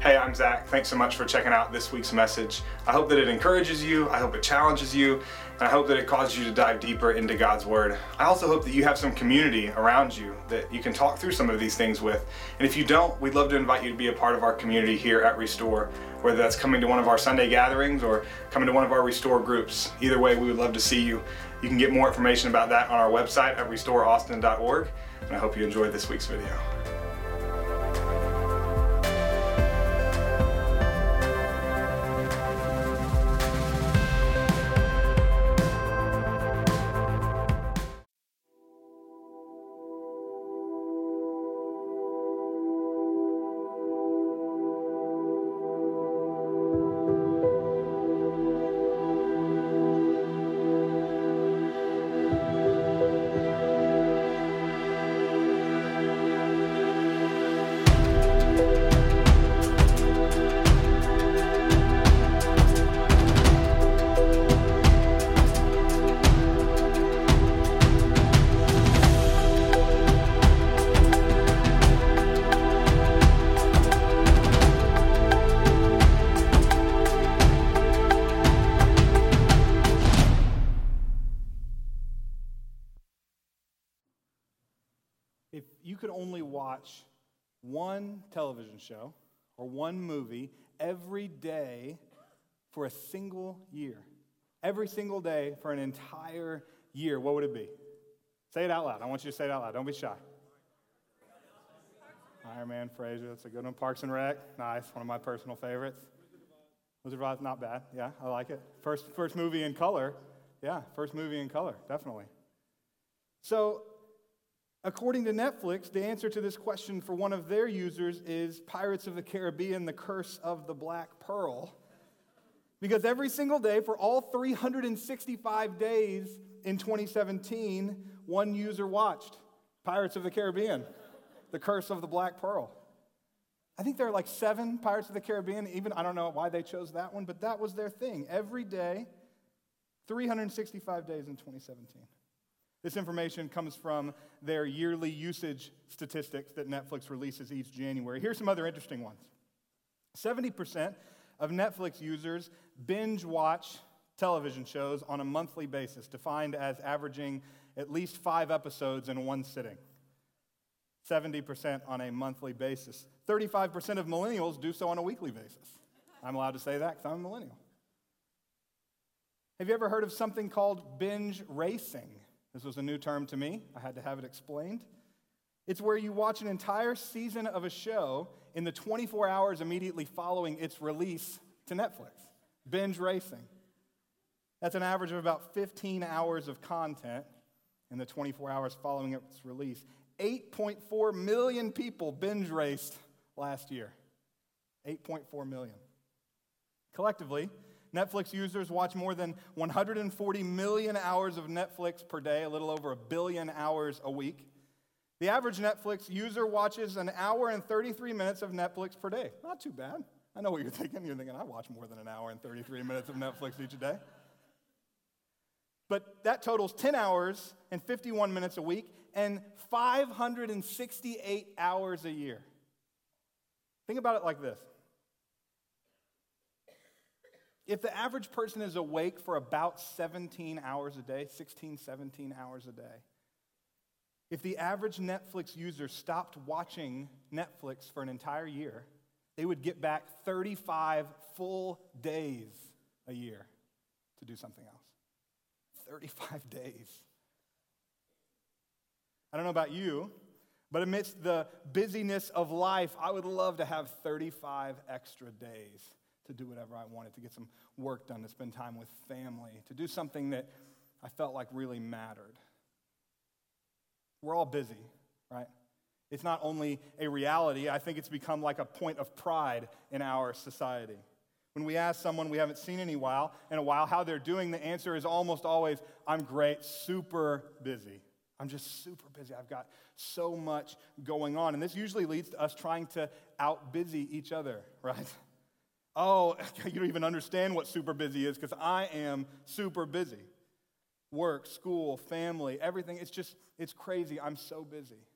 Hey, I'm Zach. Thanks so much for checking out this week's message. I hope that it encourages you, I hope it challenges you, and I hope that it causes you to dive deeper into God's Word. I also hope that you have some community around you that you can talk through some of these things with. And if you don't, we'd love to invite you to be a part of our community here at Restore, whether that's coming to one of our Sunday gatherings or coming to one of our Restore groups. Either way, we would love to see you. You can get more information about that on our website at restoreaustin.org. And I hope you enjoyed this week's video. Show or one movie every day for a single year, every single day for an entire year, what would it be? Say it out loud. I want you to say it out loud. Don't be shy. Iron Man, Frasier, that's a good one. Parks and Rec, nice, one of my personal favorites. Wizard of Oz, not bad. Yeah, I like it. First, first movie in color. Yeah, first movie in color, definitely. So According to Netflix, the answer to this question for one of their users is Pirates of the Caribbean, The Curse of the Black Pearl. Because every single day, for all 365 days in 2017, one user watched Pirates of the Caribbean, The Curse of the Black Pearl. I think there are like seven Pirates of the Caribbean, even, I don't know why they chose that one, but that was their thing. Every day, 365 days in 2017. This information comes from their yearly usage statistics that Netflix releases each January. Here's some other interesting ones 70% of Netflix users binge watch television shows on a monthly basis, defined as averaging at least five episodes in one sitting. 70% on a monthly basis. 35% of millennials do so on a weekly basis. I'm allowed to say that because I'm a millennial. Have you ever heard of something called binge racing? This was a new term to me. I had to have it explained. It's where you watch an entire season of a show in the 24 hours immediately following its release to Netflix. Binge racing. That's an average of about 15 hours of content in the 24 hours following its release. 8.4 million people binge raced last year. 8.4 million. Collectively, Netflix users watch more than 140 million hours of Netflix per day, a little over a billion hours a week. The average Netflix user watches an hour and 33 minutes of Netflix per day. Not too bad. I know what you're thinking. You're thinking, I watch more than an hour and 33 minutes of Netflix each day. But that totals 10 hours and 51 minutes a week and 568 hours a year. Think about it like this if the average person is awake for about 17 hours a day, 16, 17 hours a day, if the average Netflix user stopped watching Netflix for an entire year, they would get back 35 full days a year to do something else. 35 days. I don't know about you, but amidst the busyness of life, I would love to have 35 extra days to do whatever I wanted, to get some work done, to spend time with family, to do something that I felt like really mattered. We're all busy, right? It's not only a reality, I think it's become like a point of pride in our society. When we ask someone we haven't seen in a while, in a while how they're doing, the answer is almost always, I'm great, super busy. I'm just super busy. I've got so much going on. And this usually leads to us trying to out busy each other, right? Oh, you don't even understand what super busy is because I am super busy. Work, school, family, everything. It's just, it's crazy. I'm so busy.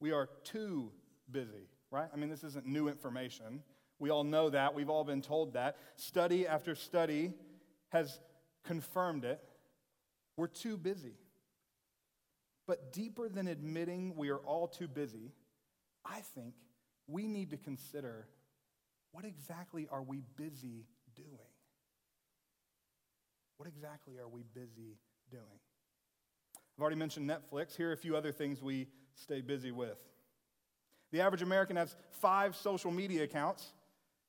We are too busy, right? I mean, this isn't new information. We all know that. We've all been told that. Study after study has confirmed it. We're too busy. But deeper than admitting we are all too busy, I think we need to consider what exactly are we busy doing? What exactly are we busy doing? I've already mentioned Netflix. Here are a few other things we stay busy with. The average American has five social media accounts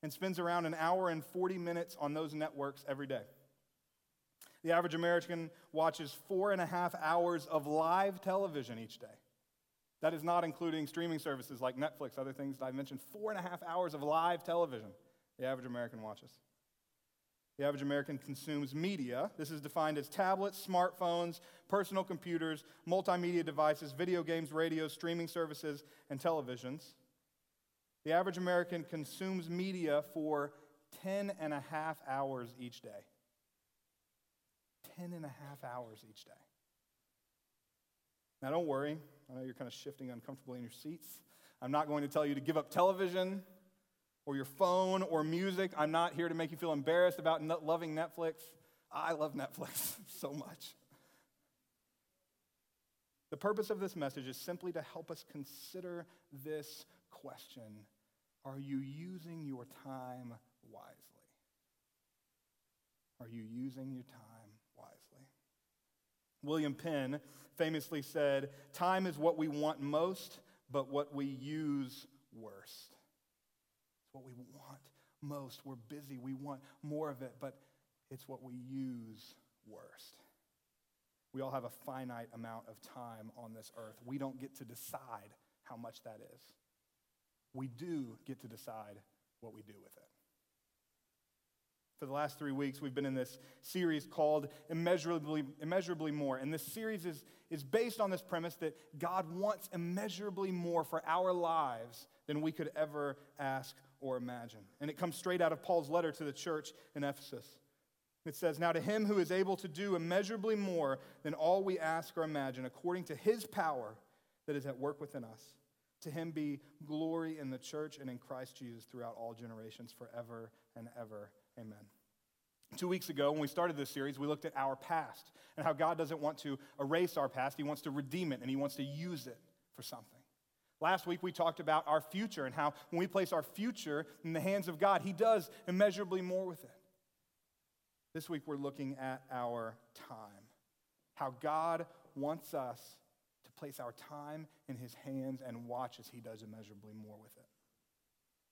and spends around an hour and 40 minutes on those networks every day. The average American watches four and a half hours of live television each day. That is not including streaming services like Netflix, other things that I mentioned. Four and a half hours of live television the average American watches. The average American consumes media. This is defined as tablets, smartphones, personal computers, multimedia devices, video games, radios, streaming services, and televisions. The average American consumes media for 10 and a half hours each day. 10 and a half hours each day. Now, don't worry. I know you're kind of shifting uncomfortably in your seats. I'm not going to tell you to give up television or your phone or music. I'm not here to make you feel embarrassed about loving Netflix. I love Netflix so much. The purpose of this message is simply to help us consider this question Are you using your time wisely? Are you using your time wisely? William Penn famously said, Time is what we want most, but what we use worst. It's what we want most. We're busy, we want more of it, but it's what we use worst. We all have a finite amount of time on this earth. We don't get to decide how much that is. We do get to decide what we do with it. For the last three weeks, we've been in this series called Immeasurably, Immeasurably More. And this series is, is based on this premise that God wants immeasurably more for our lives than we could ever ask or imagine. And it comes straight out of Paul's letter to the church in Ephesus. It says, Now to him who is able to do immeasurably more than all we ask or imagine, according to his power that is at work within us, to him be glory in the church and in Christ Jesus throughout all generations, forever and ever. Amen. Two weeks ago, when we started this series, we looked at our past and how God doesn't want to erase our past. He wants to redeem it and He wants to use it for something. Last week, we talked about our future and how when we place our future in the hands of God, He does immeasurably more with it. This week, we're looking at our time, how God wants us to place our time in His hands and watch as He does immeasurably more with it.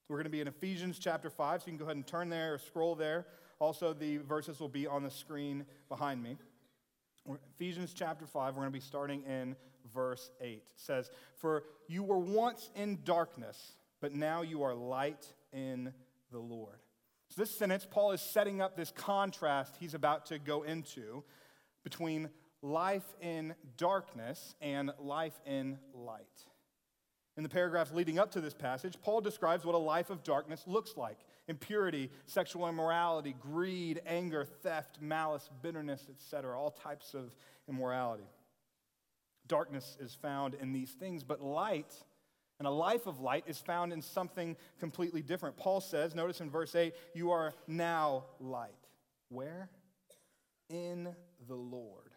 We're going to be in Ephesians chapter 5, so you can go ahead and turn there or scroll there. Also, the verses will be on the screen behind me. Ephesians chapter 5, we're going to be starting in verse 8. It says, For you were once in darkness, but now you are light in the Lord. So, this sentence, Paul is setting up this contrast he's about to go into between life in darkness and life in light. In the paragraphs leading up to this passage, Paul describes what a life of darkness looks like impurity, sexual immorality, greed, anger, theft, malice, bitterness, etc., all types of immorality. Darkness is found in these things, but light and a life of light is found in something completely different. Paul says, notice in verse 8, you are now light. Where? In the Lord.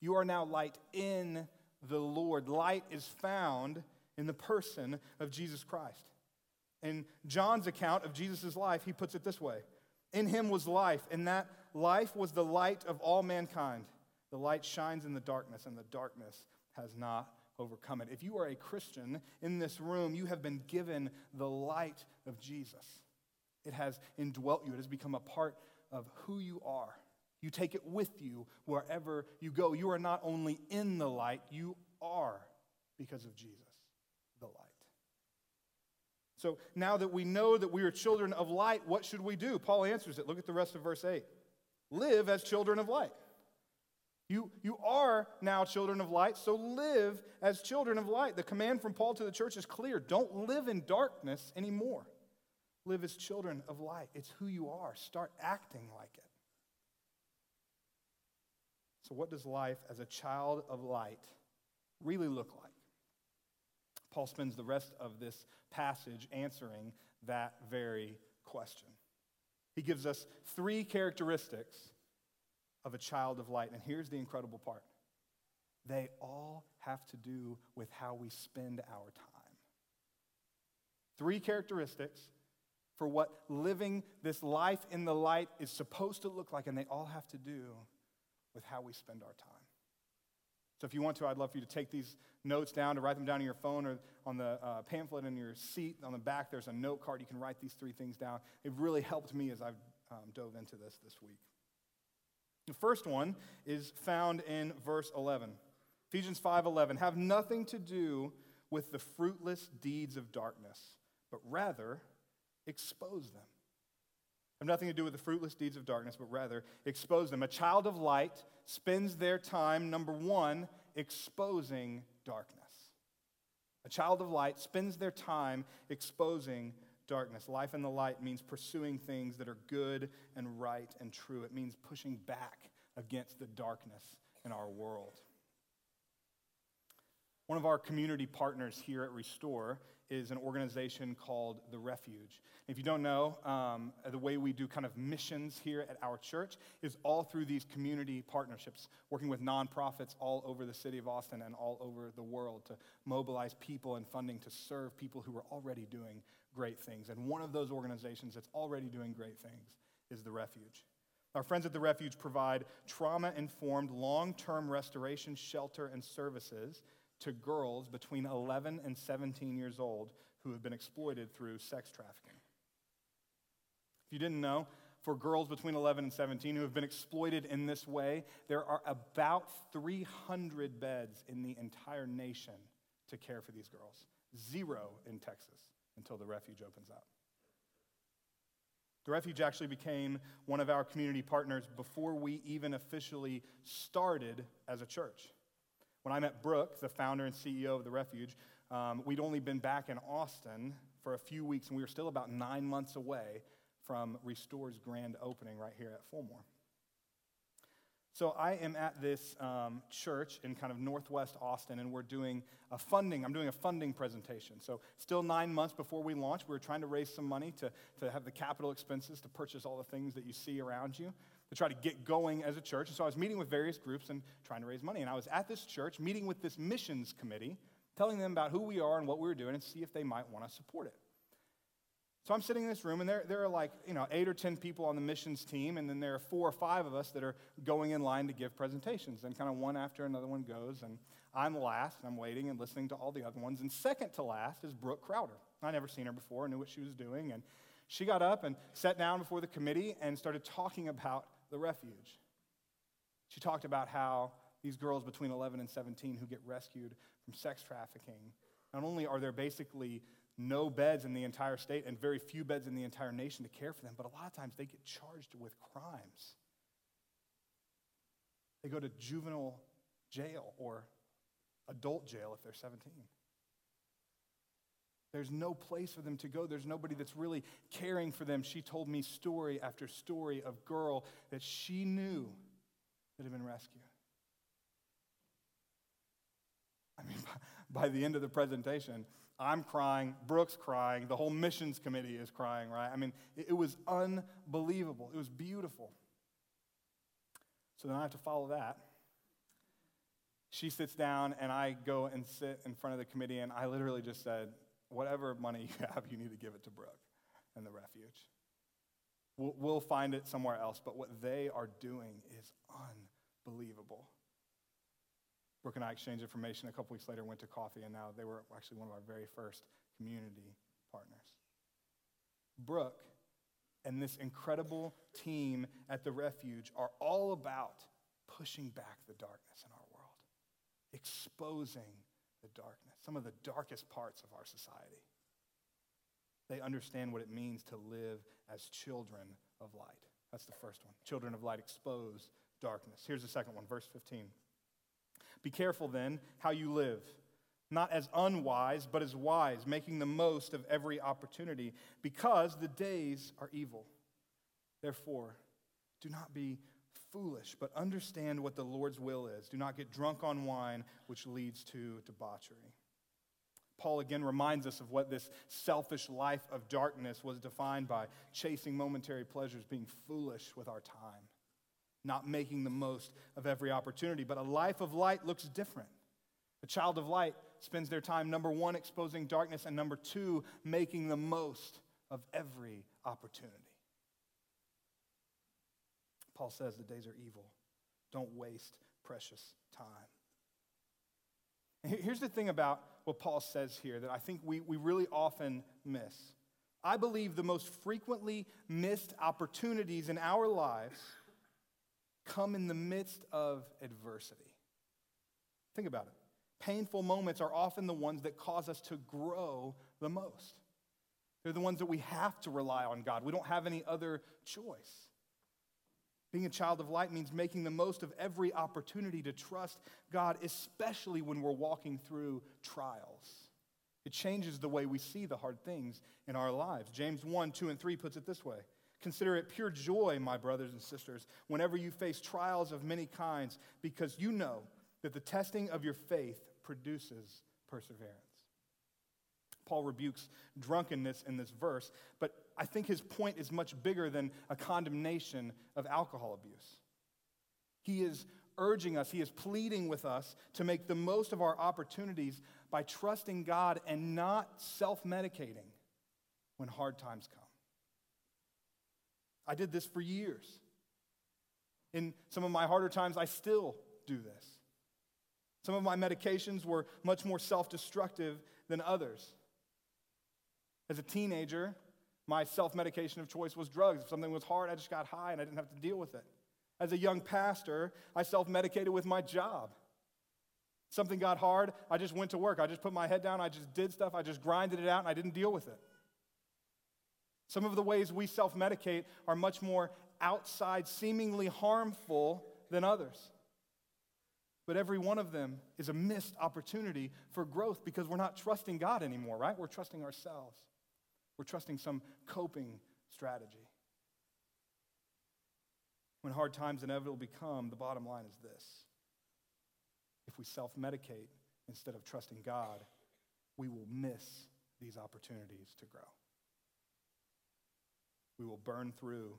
You are now light in the Lord. Light is found in the person of Jesus Christ. In John's account of Jesus' life, he puts it this way In him was life, and that life was the light of all mankind. The light shines in the darkness, and the darkness has not overcome it. If you are a Christian in this room, you have been given the light of Jesus. It has indwelt you, it has become a part of who you are. You take it with you wherever you go. You are not only in the light, you are because of Jesus. So now that we know that we are children of light, what should we do? Paul answers it. Look at the rest of verse 8. Live as children of light. You, you are now children of light, so live as children of light. The command from Paul to the church is clear don't live in darkness anymore. Live as children of light. It's who you are. Start acting like it. So, what does life as a child of light really look like? Paul spends the rest of this passage answering that very question. He gives us three characteristics of a child of light. And here's the incredible part they all have to do with how we spend our time. Three characteristics for what living this life in the light is supposed to look like, and they all have to do with how we spend our time. So, if you want to, I'd love for you to take these notes down, to write them down on your phone or on the uh, pamphlet in your seat. On the back, there's a note card. You can write these three things down. It really helped me as I've um, dove into this this week. The first one is found in verse 11. Ephesians 5:11 have nothing to do with the fruitless deeds of darkness, but rather expose them. Have nothing to do with the fruitless deeds of darkness, but rather expose them. A child of light spends their time, number one, exposing darkness. A child of light spends their time exposing darkness. Life in the light means pursuing things that are good and right and true. It means pushing back against the darkness in our world. One of our community partners here at Restore is an organization called The Refuge. If you don't know, um, the way we do kind of missions here at our church is all through these community partnerships, working with nonprofits all over the city of Austin and all over the world to mobilize people and funding to serve people who are already doing great things. And one of those organizations that's already doing great things is The Refuge. Our friends at The Refuge provide trauma informed, long term restoration, shelter, and services to girls between 11 and 17 years old who have been exploited through sex trafficking. If you didn't know, for girls between 11 and 17 who have been exploited in this way, there are about 300 beds in the entire nation to care for these girls. Zero in Texas until the refuge opens up. The refuge actually became one of our community partners before we even officially started as a church. When I met Brooke, the founder and CEO of the Refuge, um, we'd only been back in Austin for a few weeks, and we were still about nine months away from Restore's grand opening right here at Fulmore. So I am at this um, church in kind of northwest Austin, and we're doing a funding. I'm doing a funding presentation. So still nine months before we launch, we are trying to raise some money to, to have the capital expenses to purchase all the things that you see around you to try to get going as a church. And so I was meeting with various groups and trying to raise money. And I was at this church meeting with this missions committee, telling them about who we are and what we were doing and see if they might want to support it. So I'm sitting in this room, and there, there are like, you know, eight or 10 people on the missions team, and then there are four or five of us that are going in line to give presentations. And kind of one after another one goes, and I'm last, and I'm waiting and listening to all the other ones. And second to last is Brooke Crowder. I never seen her before, knew what she was doing, and she got up and sat down before the committee and started talking about the refuge. She talked about how these girls between 11 and 17 who get rescued from sex trafficking, not only are there basically no beds in the entire state and very few beds in the entire nation to care for them, but a lot of times they get charged with crimes. They go to juvenile jail or adult jail if they're 17. There's no place for them to go. There's nobody that's really caring for them. She told me story after story of girl that she knew that had been rescued. I mean, by, by the end of the presentation, I'm crying, Brooke's crying, the whole missions committee is crying, right? I mean, it, it was unbelievable. It was beautiful. So then I have to follow that. She sits down, and I go and sit in front of the committee, and I literally just said, whatever money you have, you need to give it to Brooke and the refuge. We'll, we'll find it somewhere else, but what they are doing is unbelievable. Brooke and I exchanged information a couple weeks later, went to coffee, and now they were actually one of our very first community partners. Brooke and this incredible team at the refuge are all about pushing back the darkness in our world, exposing the darkness, some of the darkest parts of our society. They understand what it means to live as children of light. That's the first one. Children of light expose darkness. Here's the second one, verse 15. Be careful then how you live, not as unwise, but as wise, making the most of every opportunity, because the days are evil. Therefore, do not be foolish, but understand what the Lord's will is. Do not get drunk on wine, which leads to debauchery. Paul again reminds us of what this selfish life of darkness was defined by chasing momentary pleasures, being foolish with our time, not making the most of every opportunity. But a life of light looks different. A child of light spends their time, number one, exposing darkness, and number two, making the most of every opportunity. Paul says the days are evil. Don't waste precious time. Here's the thing about what Paul says here that I think we, we really often miss. I believe the most frequently missed opportunities in our lives come in the midst of adversity. Think about it. Painful moments are often the ones that cause us to grow the most. They're the ones that we have to rely on God. We don't have any other choice. Being a child of light means making the most of every opportunity to trust God, especially when we're walking through trials. It changes the way we see the hard things in our lives. James 1, 2, and 3 puts it this way Consider it pure joy, my brothers and sisters, whenever you face trials of many kinds, because you know that the testing of your faith produces perseverance. Paul rebukes drunkenness in this verse, but I think his point is much bigger than a condemnation of alcohol abuse. He is urging us, he is pleading with us to make the most of our opportunities by trusting God and not self medicating when hard times come. I did this for years. In some of my harder times, I still do this. Some of my medications were much more self destructive than others. As a teenager, my self medication of choice was drugs. If something was hard, I just got high and I didn't have to deal with it. As a young pastor, I self medicated with my job. Something got hard, I just went to work. I just put my head down, I just did stuff, I just grinded it out, and I didn't deal with it. Some of the ways we self medicate are much more outside, seemingly harmful than others. But every one of them is a missed opportunity for growth because we're not trusting God anymore, right? We're trusting ourselves. We're trusting some coping strategy. When hard times inevitably come, the bottom line is this if we self medicate instead of trusting God, we will miss these opportunities to grow. We will burn through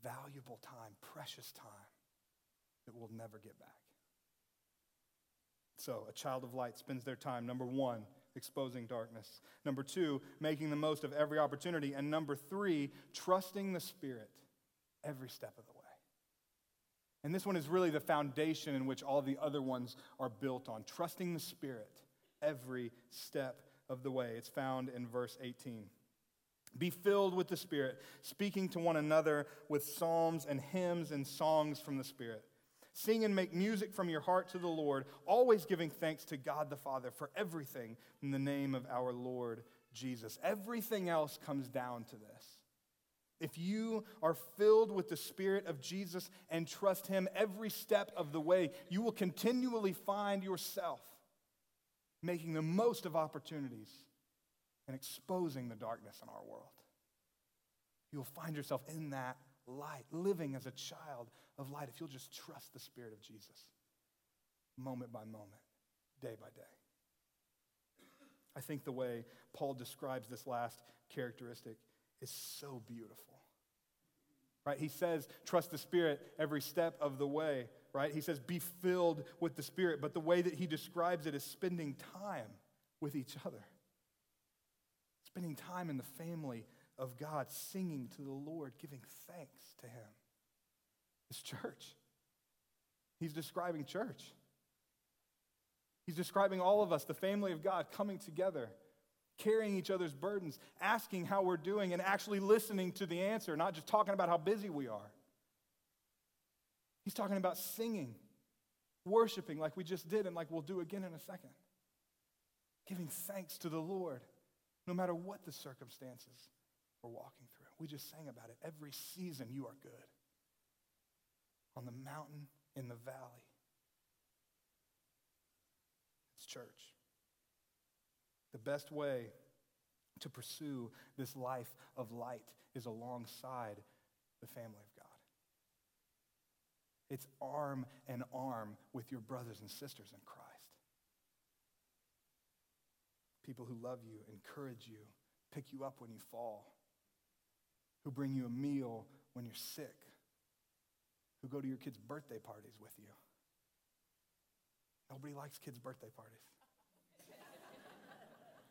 valuable time, precious time that we'll never get back. So, a child of light spends their time, number one, exposing darkness. Number two, making the most of every opportunity. And number three, trusting the Spirit every step of the way. And this one is really the foundation in which all the other ones are built on. Trusting the Spirit every step of the way. It's found in verse 18. Be filled with the Spirit, speaking to one another with psalms and hymns and songs from the Spirit Sing and make music from your heart to the Lord, always giving thanks to God the Father for everything in the name of our Lord Jesus. Everything else comes down to this. If you are filled with the Spirit of Jesus and trust Him every step of the way, you will continually find yourself making the most of opportunities and exposing the darkness in our world. You will find yourself in that light, living as a child of light if you'll just trust the Spirit of Jesus moment by moment, day by day. I think the way Paul describes this last characteristic is so beautiful. Right? He says, trust the Spirit every step of the way, right? He says, be filled with the Spirit. But the way that he describes it is spending time with each other, spending time in the family of God, singing to the Lord, giving thanks to Him. It's church. He's describing church. He's describing all of us, the family of God, coming together, carrying each other's burdens, asking how we're doing, and actually listening to the answer, not just talking about how busy we are. He's talking about singing, worshiping like we just did, and like we'll do again in a second. Giving thanks to the Lord, no matter what the circumstances we're walking through. We just sang about it. Every season, you are good. On the mountain, in the valley. It's church. The best way to pursue this life of light is alongside the family of God. It's arm in arm with your brothers and sisters in Christ. People who love you, encourage you, pick you up when you fall, who bring you a meal when you're sick, who go to your kids' birthday parties with you. Nobody likes kids' birthday parties.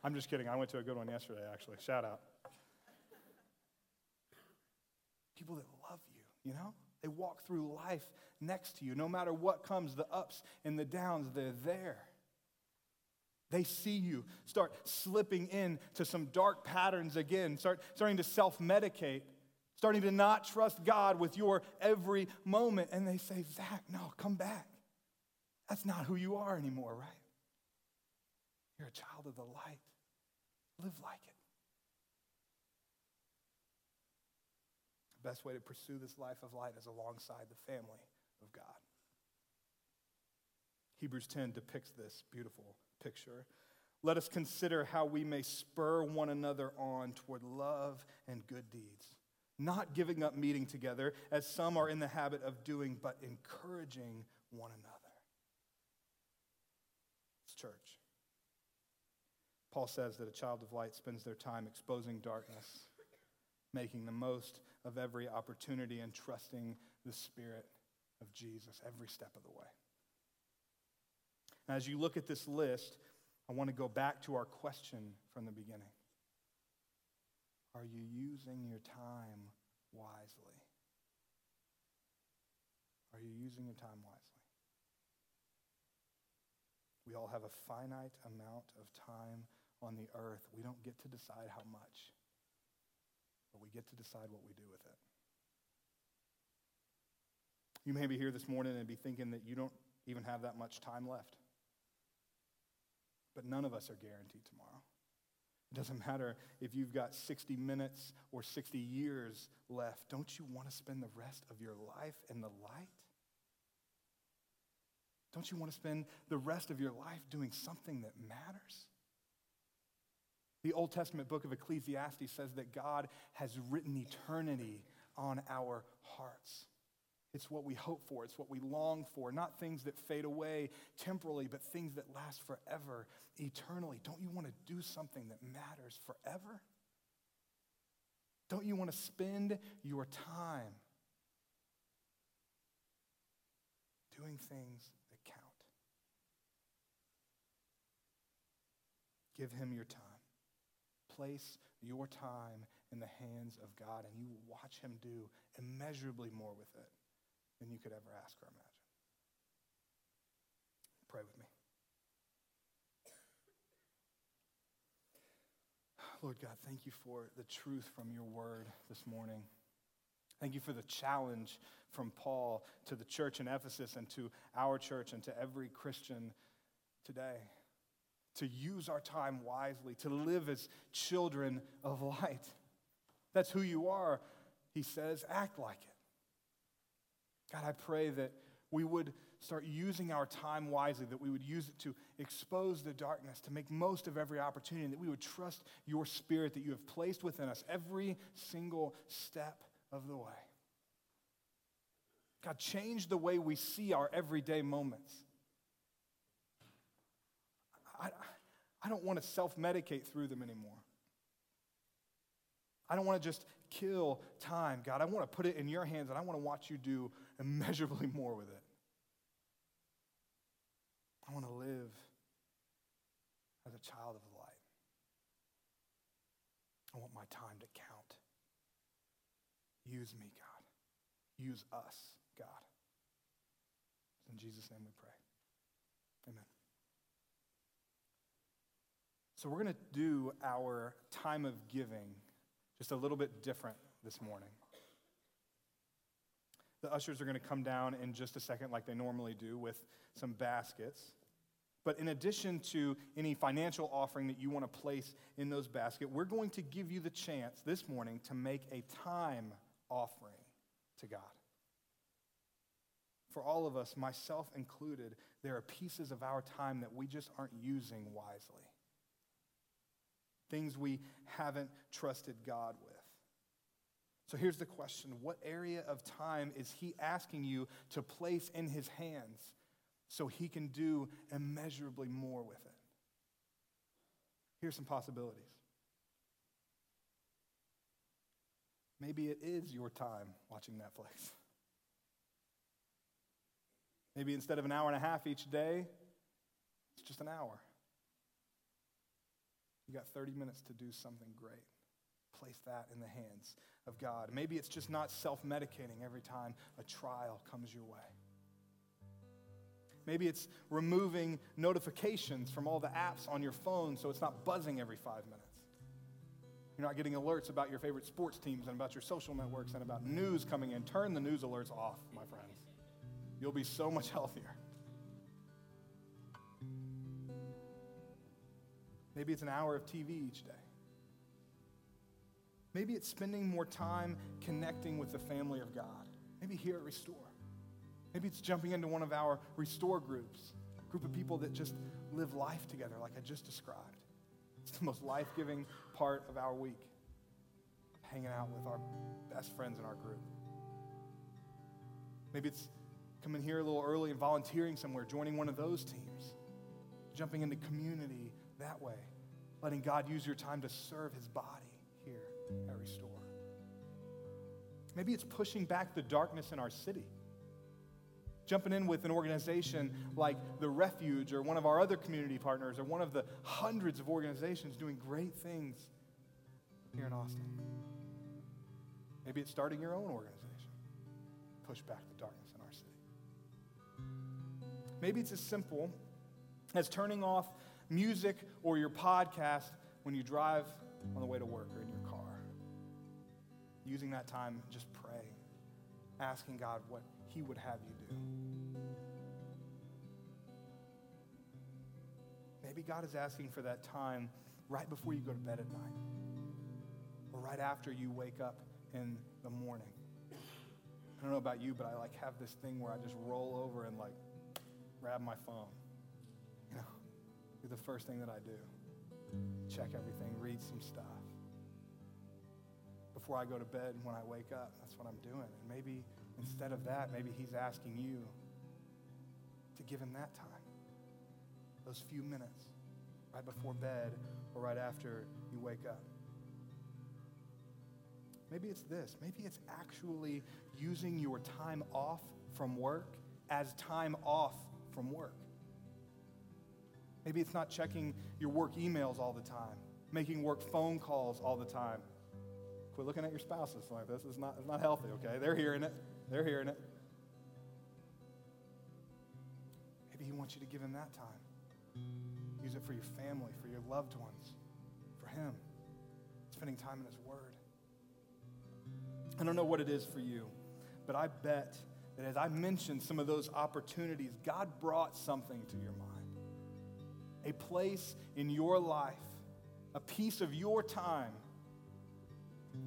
I'm just kidding. I went to a good one yesterday, actually. Shout out. People that love you, you know? They walk through life next to you. No matter what comes, the ups and the downs, they're there. They see you start slipping into some dark patterns again, start starting to self medicate, starting to not trust God with your every moment. And they say, Zach, no, come back. That's not who you are anymore, right? You're a child of the light. Live like it. The best way to pursue this life of light is alongside the family of God. Hebrews 10 depicts this beautiful picture. Let us consider how we may spur one another on toward love and good deeds, not giving up meeting together, as some are in the habit of doing, but encouraging one another. It's church. Paul says that a child of light spends their time exposing darkness, making the most of every opportunity, and trusting the Spirit of Jesus every step of the way. As you look at this list, I want to go back to our question from the beginning. Are you using your time wisely? Are you using your time wisely? We all have a finite amount of time on the earth. We don't get to decide how much, but we get to decide what we do with it. You may be here this morning and be thinking that you don't even have that much time left. But none of us are guaranteed tomorrow. It doesn't matter if you've got 60 minutes or 60 years left. Don't you want to spend the rest of your life in the light? Don't you want to spend the rest of your life doing something that matters? The Old Testament book of Ecclesiastes says that God has written eternity on our hearts. It's what we hope for, it's what we long for, not things that fade away temporally, but things that last forever, eternally. Don't you want to do something that matters forever? Don't you want to spend your time doing things that count? Give him your time. Place your time in the hands of God, and you will watch him do immeasurably more with it than you could ever ask or imagine. Pray with me. Lord God, thank you for the truth from your word this morning. Thank you for the challenge from Paul to the church in Ephesus and to our church and to every Christian today to use our time wisely, to live as children of light. That's who you are, he says. Act like it. God, I pray that we would start using our time wisely, that we would use it to expose the darkness, to make most of every opportunity, that we would trust your spirit that you have placed within us every single step of the way. God, change the way we see our everyday moments. I, I don't want to self medicate through them anymore. I don't want to just kill time, God. I want to put it in your hands and I want to watch you do immeasurably more with it. I want to live as a child of the light. I want my time to count. Use me, God. Use us, God. In Jesus' name we pray. Amen. So, we're going to do our time of giving just a little bit different this morning. The ushers are going to come down in just a second, like they normally do, with some baskets. But in addition to any financial offering that you want to place in those baskets, we're going to give you the chance this morning to make a time offering to God. For all of us, myself included, there are pieces of our time that we just aren't using wisely. Things we haven't trusted God with. So here's the question What area of time is He asking you to place in His hands so He can do immeasurably more with it? Here's some possibilities. Maybe it is your time watching Netflix. Maybe instead of an hour and a half each day, it's just an hour. You got 30 minutes to do something great. Place that in the hands of God. Maybe it's just not self medicating every time a trial comes your way. Maybe it's removing notifications from all the apps on your phone so it's not buzzing every five minutes. You're not getting alerts about your favorite sports teams and about your social networks and about news coming in. Turn the news alerts off, my friends. You'll be so much healthier. Maybe it's an hour of TV each day. Maybe it's spending more time connecting with the family of God. Maybe here at Restore. Maybe it's jumping into one of our Restore groups, a group of people that just live life together, like I just described. It's the most life giving part of our week, hanging out with our best friends in our group. Maybe it's coming here a little early and volunteering somewhere, joining one of those teams, jumping into community that way, letting God use your time to serve his body Restore. Maybe it's pushing back the darkness in our city. Jumping in with an organization like The Refuge or one of our other community partners or one of the hundreds of organizations doing great things here in Austin. Maybe it's starting your own organization. Push back the darkness in our city. Maybe it's as simple as turning off music or your podcast when you drive on the way to work Using that time, just pray, asking God what He would have you do. Maybe God is asking for that time right before you go to bed at night or right after you wake up in the morning. I don't know about you, but I like have this thing where I just roll over and like grab my phone. You know, do the first thing that I do. Check everything, read some stuff. Before I go to bed, and when I wake up, that's what I'm doing. And maybe instead of that, maybe he's asking you to give him that time. Those few minutes right before bed or right after you wake up. Maybe it's this. Maybe it's actually using your time off from work as time off from work. Maybe it's not checking your work emails all the time, making work phone calls all the time. Quit looking at your spouses like this. It's not, it's not healthy, okay? They're hearing it. They're hearing it. Maybe He wants you to give Him that time. Use it for your family, for your loved ones, for Him. Spending time in His Word. I don't know what it is for you, but I bet that as I mentioned some of those opportunities, God brought something to your mind. A place in your life, a piece of your time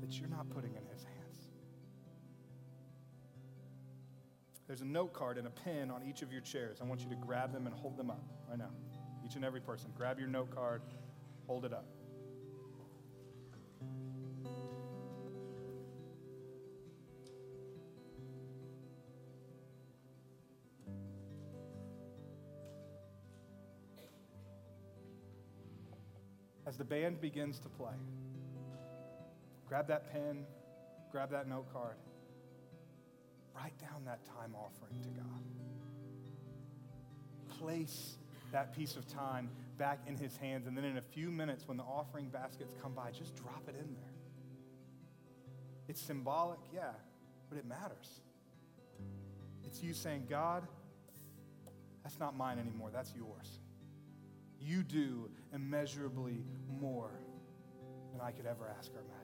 that you're not putting in His hands. There's a note card and a pen on each of your chairs. I want you to grab them and hold them up right now. Each and every person. Grab your note card, hold it up. As the band begins to play, grab that pen, grab that note card, write down that time offering to God. Place that piece of time back in His hands, and then in a few minutes, when the offering baskets come by, just drop it in there. It's symbolic, yeah, but it matters. It's you saying, God, that's not mine anymore, that's yours you do immeasurably more than I could ever ask or imagine